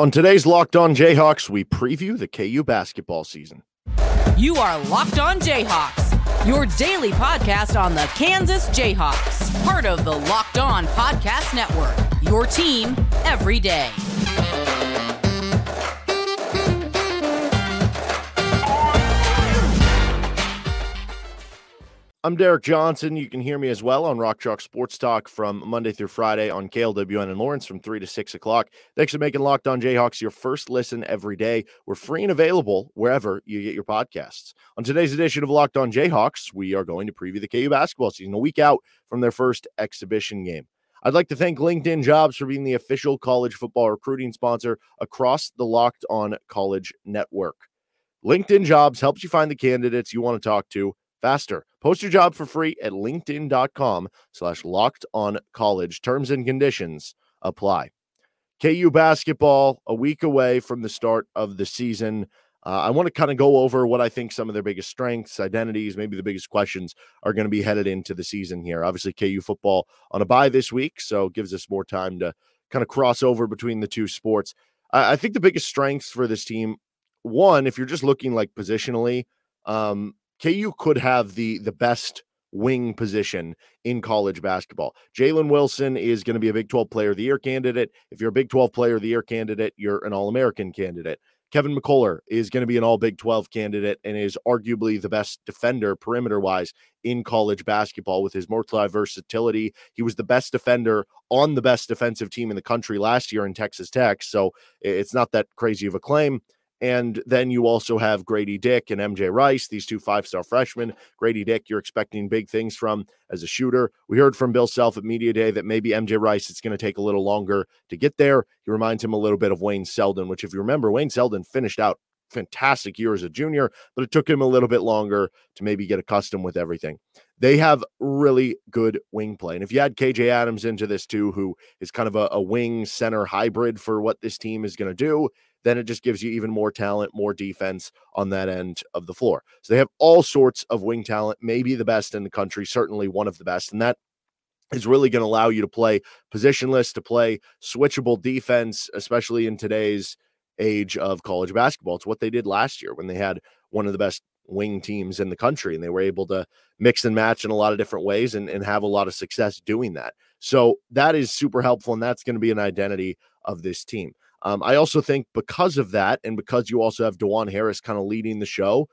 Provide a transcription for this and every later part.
On today's Locked On Jayhawks, we preview the KU basketball season. You are Locked On Jayhawks, your daily podcast on the Kansas Jayhawks, part of the Locked On Podcast Network. Your team every day. I'm Derek Johnson. You can hear me as well on Rock Chalk Sports Talk from Monday through Friday on KLWN and Lawrence from 3 to 6 o'clock. Thanks for making Locked On Jayhawks your first listen every day. We're free and available wherever you get your podcasts. On today's edition of Locked On Jayhawks, we are going to preview the KU basketball season a week out from their first exhibition game. I'd like to thank LinkedIn Jobs for being the official college football recruiting sponsor across the Locked On College Network. LinkedIn Jobs helps you find the candidates you want to talk to faster. Post your job for free at linkedin.com slash locked on college. Terms and conditions apply. KU basketball a week away from the start of the season. Uh, I want to kind of go over what I think some of their biggest strengths, identities, maybe the biggest questions are going to be headed into the season here. Obviously, KU football on a bye this week, so gives us more time to kind of cross over between the two sports. I, I think the biggest strengths for this team, one, if you're just looking like positionally, um, KU could have the the best wing position in college basketball. Jalen Wilson is going to be a Big 12 Player of the Year candidate. If you're a Big 12 Player of the Year candidate, you're an All American candidate. Kevin McCullar is going to be an All Big 12 candidate and is arguably the best defender perimeter wise in college basketball with his multi versatility. He was the best defender on the best defensive team in the country last year in Texas Tech. So it's not that crazy of a claim. And then you also have Grady Dick and MJ Rice, these two five star freshmen. Grady Dick, you're expecting big things from as a shooter. We heard from Bill Self at Media Day that maybe MJ Rice, it's going to take a little longer to get there. He reminds him a little bit of Wayne Selden, which, if you remember, Wayne Selden finished out fantastic year as a junior, but it took him a little bit longer to maybe get accustomed with everything. They have really good wing play. And if you add KJ Adams into this too, who is kind of a, a wing center hybrid for what this team is going to do, then it just gives you even more talent, more defense on that end of the floor. So they have all sorts of wing talent, maybe the best in the country, certainly one of the best. And that is really going to allow you to play positionless, to play switchable defense, especially in today's age of college basketball. It's what they did last year when they had one of the best wing teams in the country and they were able to mix and match in a lot of different ways and, and have a lot of success doing that. So that is super helpful. And that's going to be an identity of this team. Um, I also think because of that, and because you also have Dajuan Harris kind of leading the show,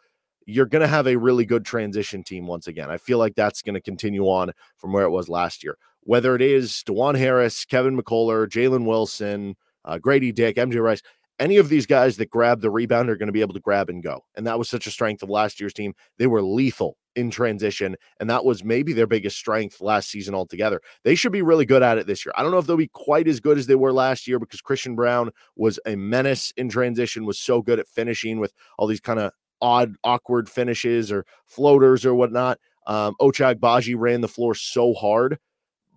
you're going to have a really good transition team once again. I feel like that's going to continue on from where it was last year. Whether it is Dajuan Harris, Kevin McCullar, Jalen Wilson, uh, Grady Dick, MJ Rice, any of these guys that grab the rebound are going to be able to grab and go. And that was such a strength of last year's team. They were lethal in transition, and that was maybe their biggest strength last season altogether. They should be really good at it this year. I don't know if they'll be quite as good as they were last year because Christian Braun was a menace in transition, was so good at finishing with all these kind of odd, awkward finishes or floaters or whatnot. Um, Ochai Agbaji ran the floor so hard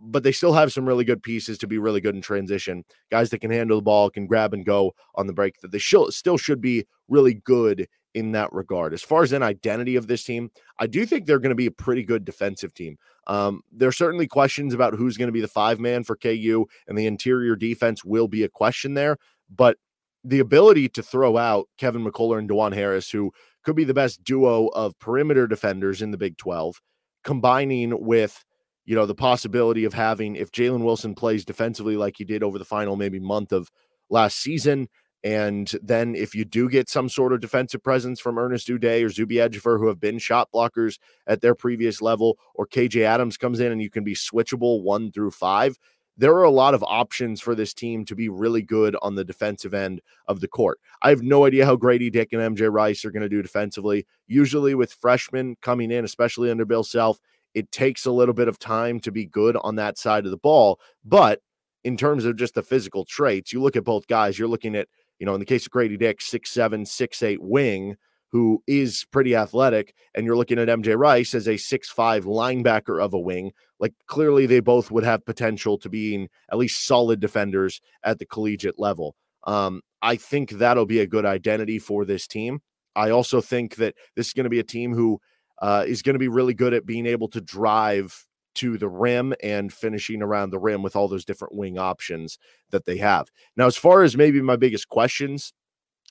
but they still have some really good pieces to be really good in transition. Guys that can handle the ball, can grab and go on the break. That they still still should be really good in that regard. As far as an identity of this team, I do think they're going to be a pretty good defensive team. Um, there are certainly questions about who's going to be the five man for KU, and the interior defense will be a question there. But the ability to throw out Kevin McCullar and Dajuan Harris, who could be the best duo of perimeter defenders in the Big 12, combining with you know, the possibility of having, if Jalen Wilson plays defensively like he did over the final maybe month of last season, and then if you do get some sort of defensive presence from Ernest Udeh or Zuby Ejiofor, who have been shot blockers at their previous level, or KJ Adams comes in and you can be switchable one through five, there are a lot of options for this team to be really good on the defensive end of the court. I have no idea how Grady Dick and MJ Rice are going to do defensively. Usually, with freshmen coming in, especially under Bill Self, it takes a little bit of time to be good on that side of the ball. But in terms of just the physical traits, you look at both guys, you're looking at, you know, in the case of Grady Dick, six seven, six eight wing, who is pretty athletic, and you're looking at MJ Rice as a six five linebacker of a wing. Like clearly they both would have potential to being at least solid defenders at the collegiate level. Um, I think that'll be a good identity for this team. I also think that this is going to be a team who uh, is going to be really good at being able to drive to the rim and finishing around the rim with all those different wing options that they have. Now, as far as maybe my biggest questions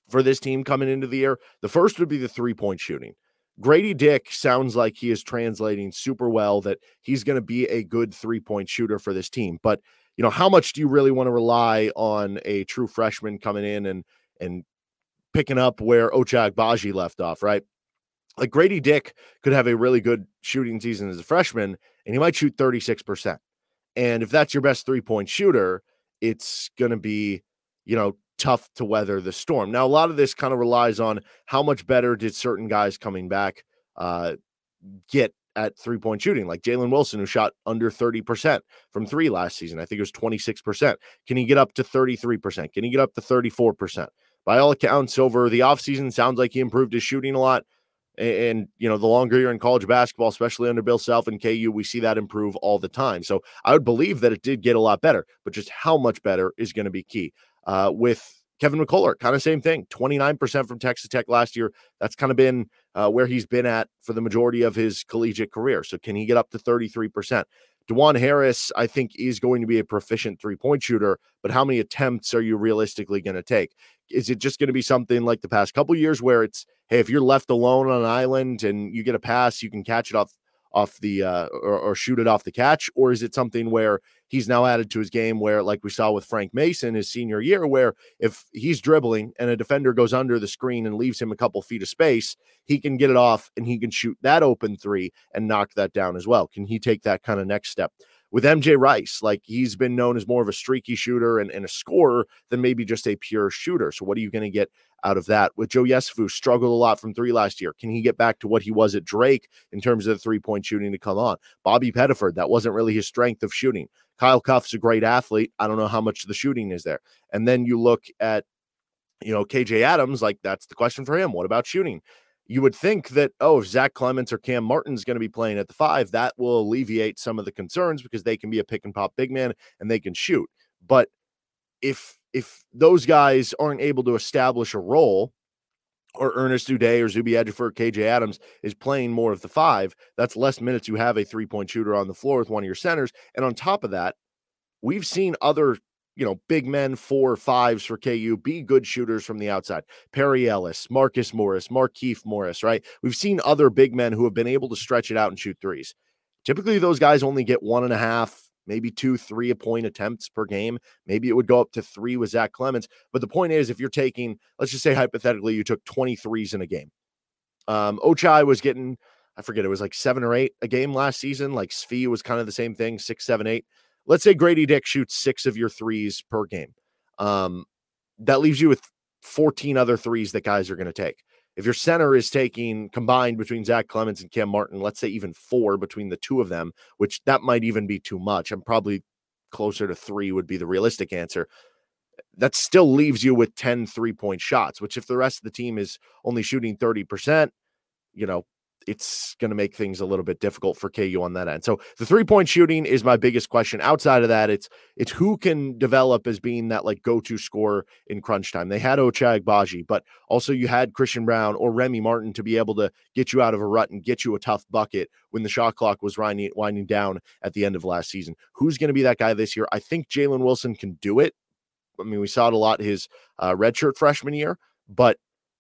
for this team coming into the year, the first would be the three point shooting. Grady Dick sounds like he is translating super well that he's going to be a good three point shooter for this team. But, you know, how much do you really want to rely on a true freshman coming in and, and picking up where Ochai Agbaji left off, right? Like Grady Dick could have a really good shooting season as a freshman and he might shoot 36%. And if that's your best three point shooter, it's going to be, you know, tough to weather the storm. Now, a lot of this kind of relies on how much better did certain guys coming back uh, get at three point shooting, like Jalen Wilson, who shot under 30% from three last season. I think it was 26%. Can he get up to 33%? Can he get up to 34%? By all accounts, over the offseason, sounds like he improved his shooting a lot. And, you know, the longer you're in college basketball, especially under Bill Self and KU, we see that improve all the time. So I would believe that it did get a lot better, but just how much better is going to be key. Uh, with Kevin McCullar, kind of same thing 29% from Texas Tech last year. That's kind of been uh, where he's been at for the majority of his collegiate career. So, can he get up to 33%? Dajuan Harris, I think, is going to be a proficient three point shooter, but how many attempts are you realistically going to take? Is it just going to be something like the past couple years where it's, hey, if you're left alone on an island and you get a pass, you can catch it off off the uh, or, or, shoot it off the catch, or is it something where he's now added to his game where, like we saw with Frank Mason his senior year, where if he's dribbling and a defender goes under the screen and leaves him a couple feet of space, he can get it off and he can shoot that open three and knock that down as well. Can he take that kind of next step? With MJ Rice, like he's been known as more of a streaky shooter and, and a scorer than maybe just a pure shooter. So, what are you going to get out of that? With Joe Yesufu, struggled a lot from three last year. Can he get back to what he was at Drake in terms of the three point shooting to come on? Bobby Pettiford, that wasn't really his strength of shooting. Kyle Cuffe's a great athlete. I don't know how much the shooting is there. And then you look at, you know, KJ Adams, like that's the question for him. What about shooting? You would think that oh if Zach Clemence or Cam Martin's going to be playing at the five that will alleviate some of the concerns because they can be a pick and pop big man and they can shoot but if if those guys aren't able to establish a role or Ernest Udeh or Zuby Ejiofor, KJ Adams is playing more of the five, that's less minutes you have a three point shooter on the floor with one of your centers. And on top of that, we've seen other you know, big men, four fives for KU, be good shooters from the outside. Perry Ellis, Marcus Morris, Markieff Morris, right? We've seen other big men who have been able to stretch it out and shoot threes. Typically, those guys only get one and a half, maybe two, three a point attempts per game. Maybe it would go up to three with Zach Clemence. But the point is, if you're taking, let's just say hypothetically, you took 23s in a game. Um, Ochai was getting, I forget, it was like seven or eight a game last season. Like Svi was kind of the same thing, six, seven, eight let's say Grady Dick shoots six of your threes per game. Um, that leaves you with 14 other threes that guys are going to take. If your center is taking combined between Zach Clemence and Cam Martin, let's say even four between the two of them, which that might even be too much. I'm probably closer to three would be the realistic answer. That still leaves you with 10 three point shots, which if the rest of the team is only shooting 30%, you know, it's going to make things a little bit difficult for KU on that end. So the three point shooting is my biggest question. Outside of that, it's it's who can develop as being that like go to scorer in crunch time. They had Ochai Agbaji, but also you had Christian Braun or Remy Martin to be able to get you out of a rut and get you a tough bucket when the shot clock was winding, winding down at the end of last season. Who's going to be that guy this year? I think Jalen Wilson can do it. I mean, we saw it a lot his uh, redshirt freshman year, but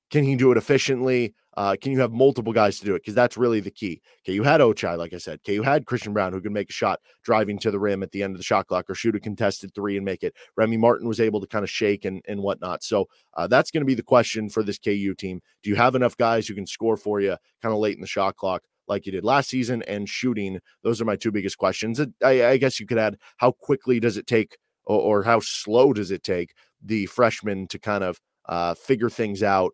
can he do it efficiently? Uh, can you have multiple guys to do it? Because that's really the key. Okay, you had Ochai, like I said. Okay, you had Christian Braun who could make a shot driving to the rim at the end of the shot clock or shoot a contested three and make it. Remy Martin was able to kind of shake and, and whatnot. So uh, that's going to be the question for this KU team. Do you have enough guys who can score for you kind of late in the shot clock? Like you did last season, and shooting. Those are my two biggest questions. I, I guess you could add how quickly does it take, or, or how slow does it take the freshman to kind of uh, figure things out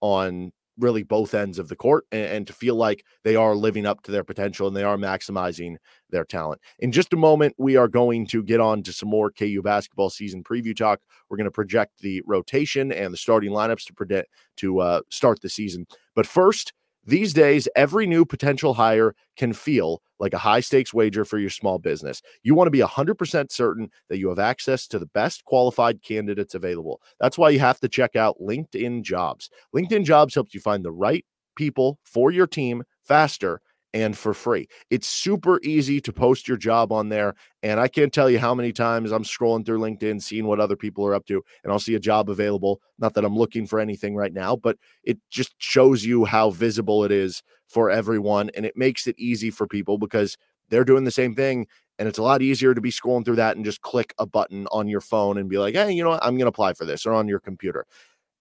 on really both ends of the court and, and, to feel like they are living up to their potential and they are maximizing their talent. In just a moment, we are going to get on to some more KU basketball season preview talk. We're going to project the rotation and the starting lineups to predict to uh, start the season. But first, these days, every new potential hire can feel like a high stakes wager for your small business. You want to be 100% certain that you have access to the best qualified candidates available. That's why you have to check out LinkedIn Jobs. LinkedIn Jobs helps you find the right people for your team faster and for free. It's super easy to post your job on there. And I can't tell you how many times I'm scrolling through LinkedIn, seeing what other people are up to, and I'll see a job available. Not that I'm looking for anything right now, but it just shows you how visible it is for everyone. And it makes it easy for people because they're doing the same thing. And it's a lot easier to be scrolling through that and just click a button on your phone and be like, hey, you know what? I'm going to apply for this or on your computer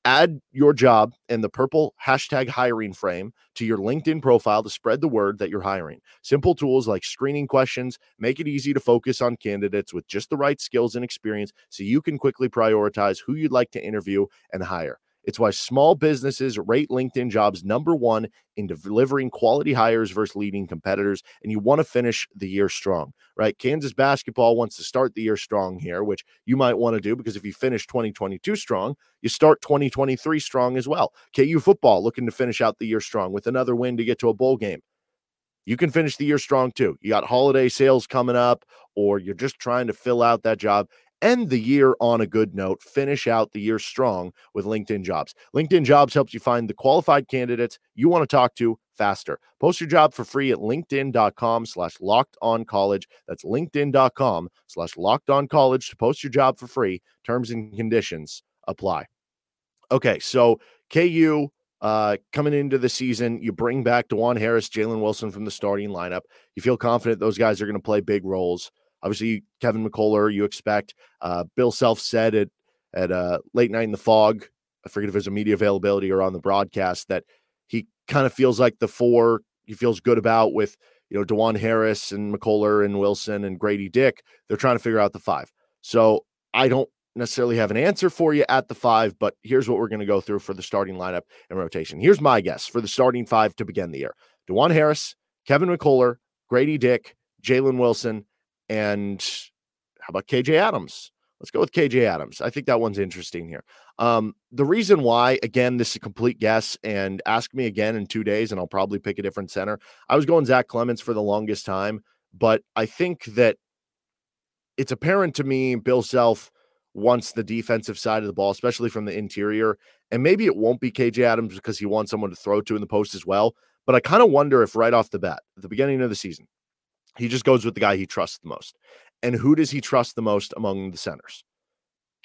add your job and the purple hashtag hiring frame to your LinkedIn profile to spread the word that you're hiring. Simple tools like screening questions make it easy to focus on candidates with just the right skills and experience so you can quickly prioritize who you'd like to interview and hire. It's why small businesses rate LinkedIn jobs number one in delivering quality hires versus leading competitors. And you want to finish the year strong, right? Kansas basketball wants to start the year strong here, which you might want to do because if you finish 2022 strong, you start 2023 strong as well. KU football looking to finish out the year strong with another win to get to a bowl game you can finish the year strong too. You got holiday sales coming up, or you're just trying to fill out that job end the year on a good note, finish out the year strong with LinkedIn Jobs. LinkedIn Jobs helps you find the qualified candidates you want to talk to faster. Post your job for free at linkedin.com slash locked on college. That's linkedin.com slash locked on college to post your job for free. Terms and conditions apply. Okay, so KU uh, coming into the season, you bring back Dajuan Harris, Jalen Wilson from the starting lineup. You feel confident those guys are going to play big roles. Obviously, Kevin McCullar, you expect. Uh, Bill Self said it at uh, late night in the Phog. I forget if it was a media availability or on the broadcast that he kind of feels like the four he feels good about with you know Dajuan Harris and McCullar and Wilson and Grady Dick. They're trying to figure out the five. So I don't necessarily have an answer for you at the five, but here's what we're going to go through for the starting lineup and rotation. Here's my guess for the starting five to begin the year: Dajuan Harris, Kevin McCullar, Grady Dick, Jalen Wilson, and how about KJ Adams? Let's go with KJ Adams. I think that one's interesting here. Um, the reason why, again, this is a complete guess, and ask me again in two days, and I'll probably pick a different center. I was going Zach Clemence for the longest time, but I think that it's apparent to me Bill Self wants the defensive side of the ball, especially from the interior. And maybe it won't be KJ Adams because he wants someone to throw to in the post as well. But I kind of wonder if right off the bat, at the beginning of the season, he just goes with the guy he trusts the most. And who does he trust the most among the centers?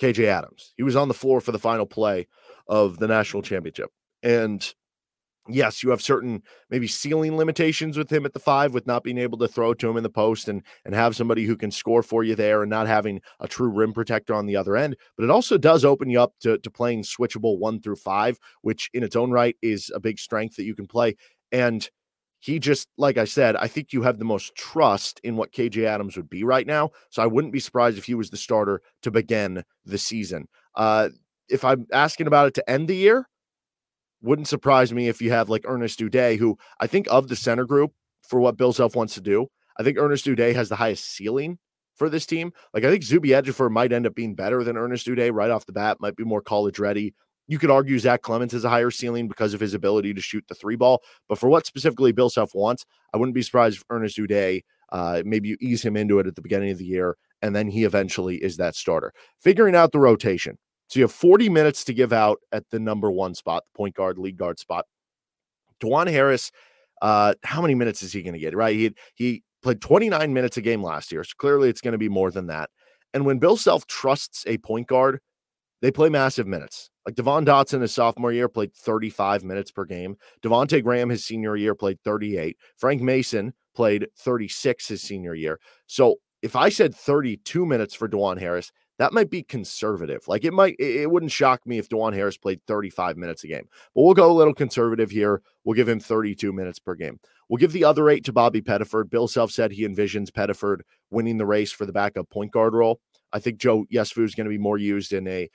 KJ Adams. He was on the floor for the final play of the national championship. And yes, you have certain maybe ceiling limitations with him at the five, with not being able to throw to him in the post and and have somebody who can score for you there and not having a true rim protector on the other end. But it also does open you up to, to playing switchable one through five, which in its own right is a big strength that you can play. And he just, like I said, I think you have the most trust in what KJ Adams would be right now. So I wouldn't be surprised if he was the starter to begin the season. Uh, if I'm asking about it to end the year, wouldn't surprise me if you have like Ernest Udeh, who I think of the center group for what Bill Self wants to do. I think Ernest Udeh has the highest ceiling for this team. Like I think Zuby Ejiofor might end up being better than Ernest Udeh right off the bat, might be more college ready, you could argue Zach Clemence has a higher ceiling because of his ability to shoot the three ball. But for what specifically Bill Self wants, I wouldn't be surprised if Ernest Udeh, uh, maybe you ease him into it at the beginning of the year, and then he eventually is that starter. Figuring out the rotation. So you have 40 minutes to give out at the number one spot, the point guard, lead guard spot. Dajuan Harris, uh, how many minutes is he going to get? Right. He he played 29 minutes a game last year. So clearly it's going to be more than that. And when Bill Self trusts a point guard, they play massive minutes. Like Devon Dotson, his sophomore year, played 35 minutes per game. Devonte Graham, his senior year, played 38. Frank Mason played 36 his senior year. So if I said 32 minutes for Dajuan Harris, that might be conservative. Like it might, it wouldn't shock me if Dajuan Harris played 35 minutes a game. But we'll go a little conservative here. We'll give him 32 minutes per game. We'll give the other eight to Bobby Pettiford. Bill Self said he envisions Pettiford winning the race for the backup point guard role. I think Joe Yesufu is going to be more used in a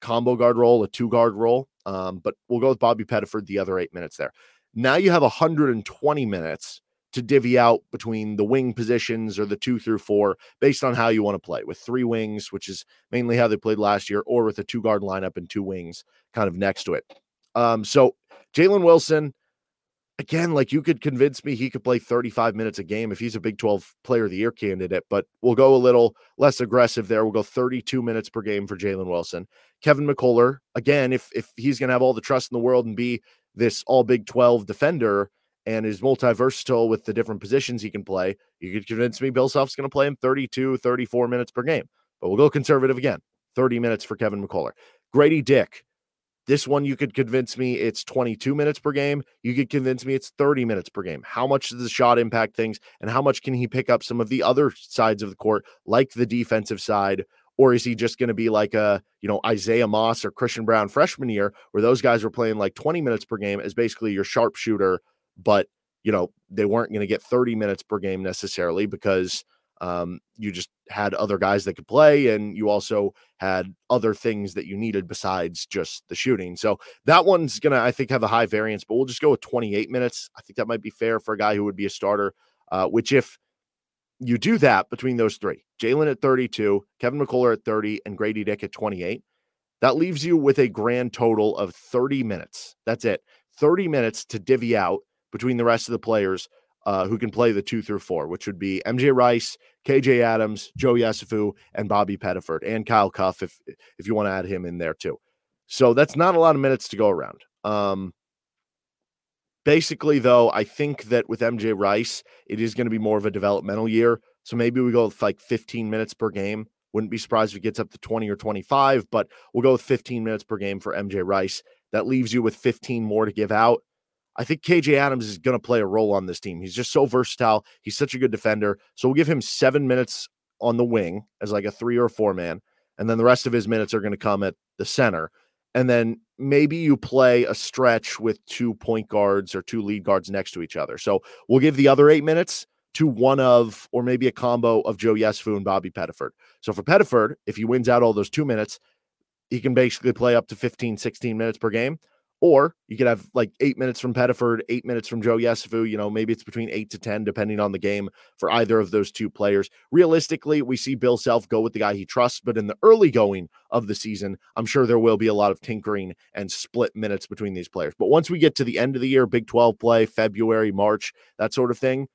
combo guard role, a two guard role. Um, but we'll go with Bobby Pettiford the other eight minutes there. Now you have 120 minutes to divvy out between the wing positions or the two through four based on how you want to play with three wings, which is mainly how they played last year, or with a two guard lineup and two wings kind of next to it. Um, so Jalen Wilson, again, like you could convince me he could play 35 minutes a game if he's a Big 12 player of the year candidate, but we'll go a little less aggressive there. We'll go 32 minutes per game for Jalen Wilson. Kevin McCullar, again, if if he's gonna have all the trust in the world and be this all Big 12 defender and is multi versatile with the different positions he can play, you could convince me Bill Self's to play him 32, 34 minutes per game. But we'll go conservative again 30 minutes for Kevin McCullar. Grady Dick, this one, you could convince me it's 22 minutes per game. You could convince me it's 30 minutes per game. How much does the shot impact things? And how much can he pick up some of the other sides of the court, like the defensive side? Or is he just going to be like a, you know, Isaiah Moss or Christian Braun freshman year, where those guys were playing like 20 minutes per game as basically your sharpshooter, but, you know, they weren't going to get 30 minutes per game necessarily because um, you just had other guys that could play, and you also had other things that you needed besides just the shooting. So that one's gonna, I think, have a high variance, but we'll just go with 28 minutes. I think that might be fair for a guy who would be a starter. Uh, which, if you do that between those three, Jalen at 32, Kevin McCullar at 30, and Grady Dick at 28, that leaves you with a grand total of 30 minutes. That's it. 30 minutes to divvy out between the rest of the players uh, who can play the two through four, which would be MJ Rice, KJ Adams, Joe Yesufu, and Bobby Pettiford, and Kyle Cuffe if if you want to add him in there too. So that's not a lot of minutes to go around. Um, basically, though, I think that with MJ Rice, it is going to be more of a developmental year. So maybe we go with like 15 minutes per game. Wouldn't be surprised if it gets up to 20 or 25, but we'll go with 15 minutes per game for MJ Rice. That leaves you with 15 more to give out. I think KJ Adams is going to play a role on this team. He's just so versatile. He's such a good defender. So we'll give him seven minutes on the wing as like a three or four man. And then the rest of his minutes are going to come at the center. And then maybe you play a stretch with two point guards or two lead guards next to each other. So we'll give the other eight minutes to one of, or maybe a combo of Joe Yesufu and Bobby Pettiford. So for Pettiford, if he wins out all those two minutes, he can basically play up to 15, 16 minutes per game. Or you could have like eight minutes from Pettiford, eight minutes from Joe Yesufu. You know, maybe it's between eight to 10, depending on the game for either of those two players. Realistically, we see Bill Self go with the guy he trusts, but in the early going of the season, I'm sure there will be a lot of tinkering and split minutes between these players. But once we get to the end of the year, Big 12 play, February, March, that sort of thing,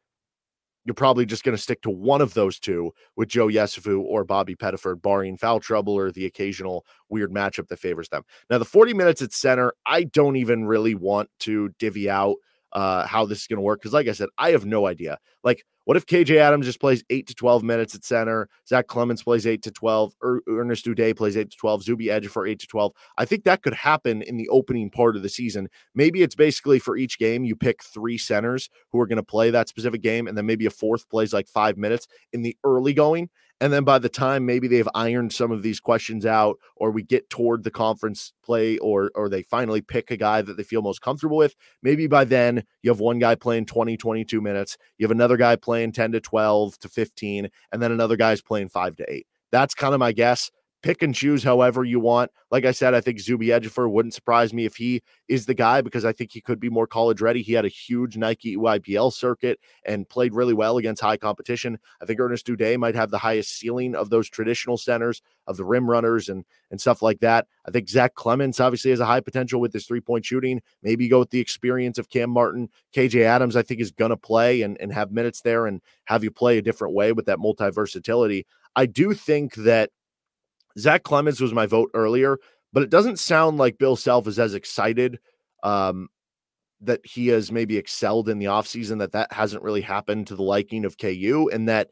you're probably just going to stick to one of those two with Joe Yesufu or Bobby Pettiford, barring foul trouble or the occasional weird matchup that favors them. Now, the 40 minutes at center, I don't even really want to divvy out uh, how this is going to work because, like I said, I have no idea. Like, what if KJ Adams just plays eight to 12 minutes at center? Zach Clemence plays eight to 12. Er- Ernest Udeh plays eight to 12. Zuby Ejiofor eight to 12. I think that could happen in the opening part of the season. Maybe it's basically for each game, you pick three centers who are going to play that specific game, and then maybe a fourth plays like five minutes in the early going. And then by the time maybe they've ironed some of these questions out, or we get toward the conference play, or or they finally pick a guy that they feel most comfortable with, maybe by then you have one guy playing 20, 22 minutes, you have another guy playing 10 to 12 to 15, and then another guy's playing five to eight. That's kind of my guess pick and choose however you want. Like I said, I think Zuby Ejiofor wouldn't surprise me if he is the guy because I think he could be more college ready. He had a huge Nike EYBL circuit and played really well against high competition. I think Ernest Udeh might have the highest ceiling of those traditional centers of the rim runners and and stuff like that. I think Zach Clemence obviously has a high potential with his three point shooting. Maybe go with the experience of Cam Martin. KJ Adams, I think, is to play and, and have minutes there and have you play a different way with that multi versatility. I do think that Zach Clemence was my vote earlier, but it doesn't sound like Bill Self is as excited um, that he has maybe excelled in the offseason, that that hasn't really happened to the liking of KU, and that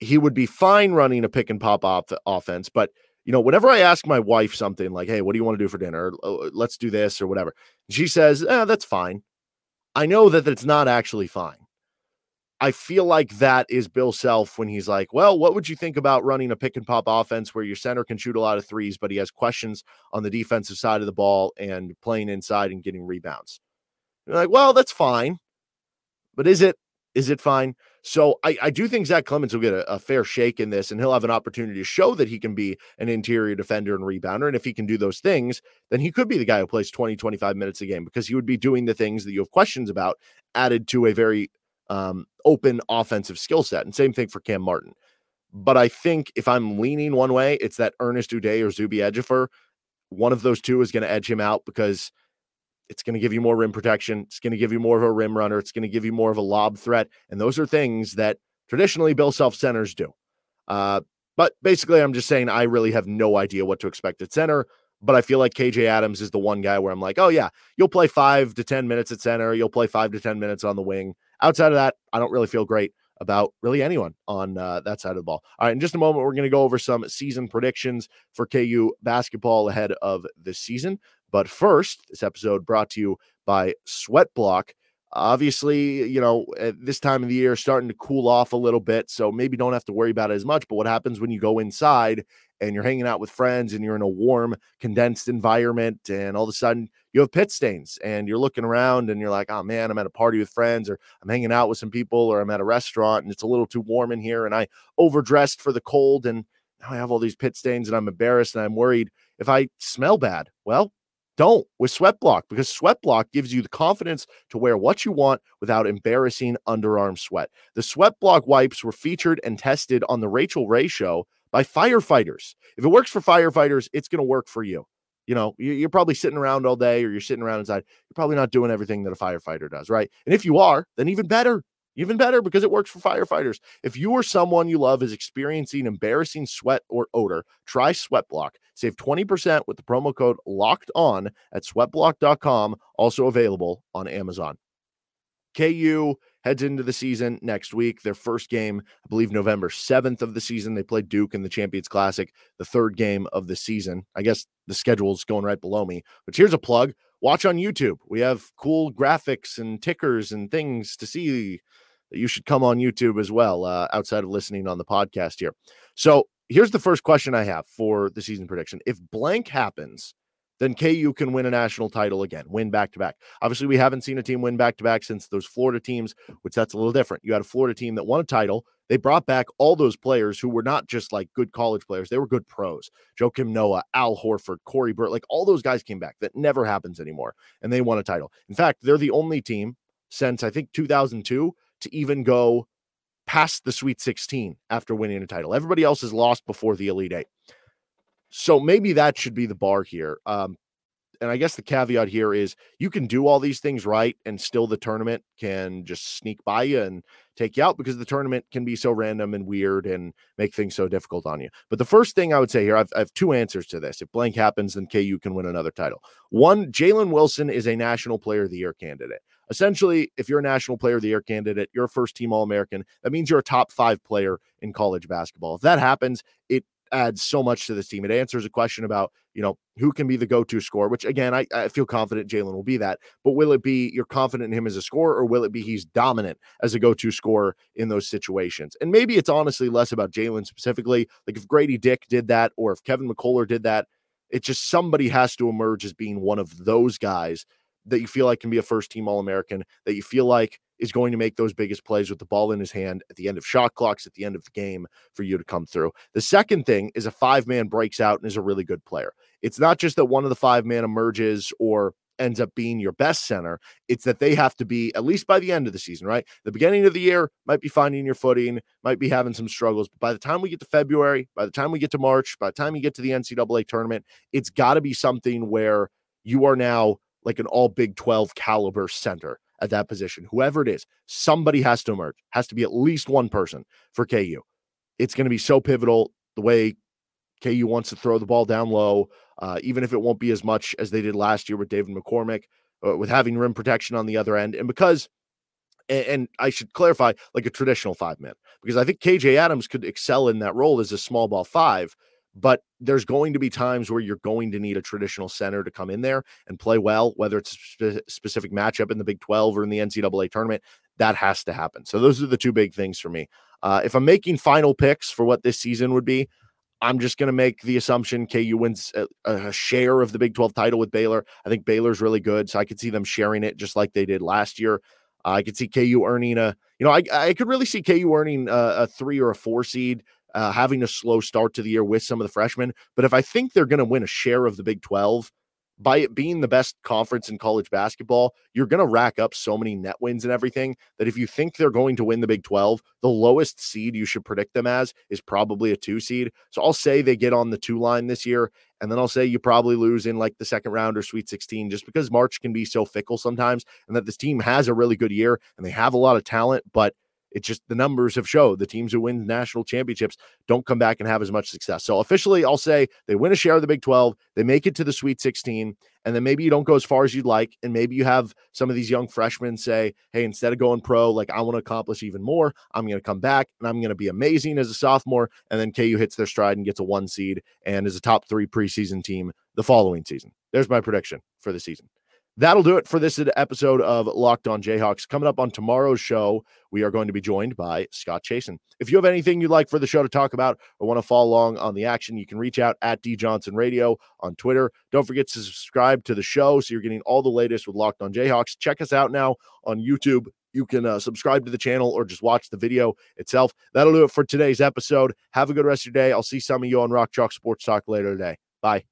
he would be fine running a pick and pop off offense. But, you know, whenever I ask my wife something like, hey, what do you want to do for dinner? Uh, let's do this or whatever, she says, eh, that's fine. I know that it's not actually fine. I feel like that is Bill Self when he's like, well, what would you think about running a pick and pop offense where your center can shoot a lot of threes, but he has questions on the defensive side of the ball and playing inside and getting rebounds? You're like, well, that's fine. But is it is it fine? So I, I do think Zach Clemence will get a, a, fair shake in this and he'll have an opportunity to show that he can be an interior defender and rebounder. And if he can do those things, then he could be the guy who plays 20, 25 minutes a game because he would be doing the things that you have questions about added to a very um, open offensive skill set. And same thing for Cam Martin. But I think if I'm leaning one way, it's that Ernest Udeh or Zuby Ejiofor. One of those two is going to edge him out because it's going to give you more rim protection. It's going to give you more of a rim runner. It's going to give you more of a lob threat. And those are things that traditionally Bill Self centers do. Uh, but basically, I'm just saying I really have no idea what to expect at center. but I feel like KJ Adams is the one guy where I'm like, oh yeah, you'll play five to 10 minutes at center, you'll play five to 10 minutes on the wing. Outside of that, I don't really feel great about really anyone on uh, that side of the ball. All right, in just a moment, we're going to go over some season predictions for KU basketball ahead of the season. But first, this episode brought to you by Sweat Block. Obviously, you know, at this time of the year, starting to cool off a little bit. So maybe don't have to worry about it as much. But what happens when you go inside and you're hanging out with friends and you're in a warm, condensed environment, and all of a sudden you have pit stains and you're looking around and you're like, oh man, I'm at a party with friends, or I'm hanging out with some people, or I'm at a restaurant and it's a little too warm in here, and I overdressed for the cold, and now I have all these pit stains and I'm embarrassed and I'm worried if I smell bad. Well, don't with Sweat Block because Sweat Block gives you the confidence to wear what you want without embarrassing underarm sweat. The Sweat Block wipes were featured and tested on the Rachael Ray show by firefighters. If it works for firefighters, it's going to work for you. You know, you're probably sitting around all day or you're sitting around inside. You're probably not doing everything that a firefighter does, right? And if you are, then even better. Even better because it works for firefighters. If you or someone you love is experiencing embarrassing sweat or odor, try Sweatblock. Save 20% with the promo code locked on at sweatblock.com, also available on Amazon. KU heads into the season next week. Their first game, I believe, November 7th of the season. They play Duke in the Champions Classic, the third game of the season. I guess the schedule's going right below me, but here's a plug watch on YouTube. We have cool graphics and tickers and things to see you should come on YouTube as well, uh, outside of listening on the podcast here. So here's the first question I have for the season prediction. If blank happens, then KU can win a national title again, win back to back. Obviously, we haven't seen a team win back to back since those Florida teams, which that's a little different. You had a Florida team that won a title. They brought back all those players who were not just like good college players, they were good pros. Joakim Noah, Al Horford, Corey Burt, like all those guys came back. That never happens anymore. And they won a title. In fact, they're the only team since I think 2002 to even go past the Sweet 16 after winning a title. Everybody else has lost before the Elite Eight. So maybe that should be the bar here. Um, and I guess the caveat here is you can do all these things right, and still the tournament can just sneak by you and take you out because the tournament can be so random and weird and make things so difficult on you. But the first thing I would say here, I've, I have two answers to this. If blank happens, then KU can win another title. One, Jalen Wilson is a National Player of the Year candidate. Essentially, if you're a National Player of the Year candidate, you're a first team All American. That means you're a top five player in college basketball. If that happens, it adds so much to this team. It answers a question about, you know, who can be the go to scorer, which again, I, I feel confident Jalen will be that. But will it be you're confident in him as a scorer, or will it be he's dominant as a go to scorer in those situations? And maybe it's honestly less about Jalen specifically. Like if Grady Dick did that, or if Kevin McCullar did that, it's just somebody has to emerge as being one of those guys that you feel like can be a first team All American, that you feel like is going to make those biggest plays with the ball in his hand at the end of shot clocks, at the end of the game for you to come through. The second thing is a five man breaks out and is a really good player. It's not just that one of the five man emerges or ends up being your best center. It's that they have to be, at least by the end of the season, right? The beginning of the year might be finding your footing, might be having some struggles. But by the time we get to February, by the time we get to March, by the time you get to the NCAA tournament, it's got to be something where you are now like an all Big 12 caliber center at that position. Whoever it is, somebody has to emerge, has to be at least one person for KU. It's going to be so pivotal the way KU wants to throw the ball down low, uh, even if it won't be as much as they did last year with David McCormick, uh, with having rim protection on the other end. And because, and, and I should clarify, like a traditional five man, because I think KJ Adams could excel in that role as a small ball five but there's going to be times where you're going to need a traditional center to come in there and play well, whether it's a spe- specific matchup in the Big 12 or in the NCAA tournament. That has to happen. So those are the two big things for me. Uh, if I'm making final picks for what this season would be, I'm just going to make the assumption KU wins a, a, share of the Big 12 title with Baylor. I think Baylor's really good, so I could see them sharing it just like they did last year. Uh, I could see KU earning a, you know, I, I could really see KU earning a, a three or a four seed uh, having a slow start to the year with some of the freshmen. But if I think they're going to win a share of the Big 12, by it being the best conference in college basketball, you're going to rack up so many net wins and everything that if you think they're going to win the Big 12, the lowest seed you should predict them as is probably a two seed. So I'll say they get on the two line this year. And then I'll say you probably lose in like the second round or Sweet 16 just because March can be so fickle sometimes and that this team has a really good year and they have a lot of talent, but It's just the numbers have showed the teams who win national championships don't come back and have as much success. So officially, I'll say they win a share of the Big 12, they make it to the Sweet 16, and then maybe you don't go as far as you'd like. And maybe you have some of these young freshmen say, hey, instead of going pro, like I want to accomplish even more, I'm going to come back and I'm going to be amazing as a sophomore. And then KU hits their stride and gets a one seed and is a top three preseason team the following season. There's my prediction for the season. That'll do it for this episode of Locked On Jayhawks. Coming up on tomorrow's show, we are going to be joined by Scott Chasen. If you have anything you'd like for the show to talk about or want to follow along on the action, you can reach out at D Johnson Radio on Twitter. Don't forget to subscribe to the show so you're getting all the latest with Locked On Jayhawks. Check us out now on YouTube. You can uh, subscribe to the channel or just watch the video itself. That'll do it for today's episode. Have a good rest of your day. I'll see some of you on Rock Chalk Sports Talk later today. Bye.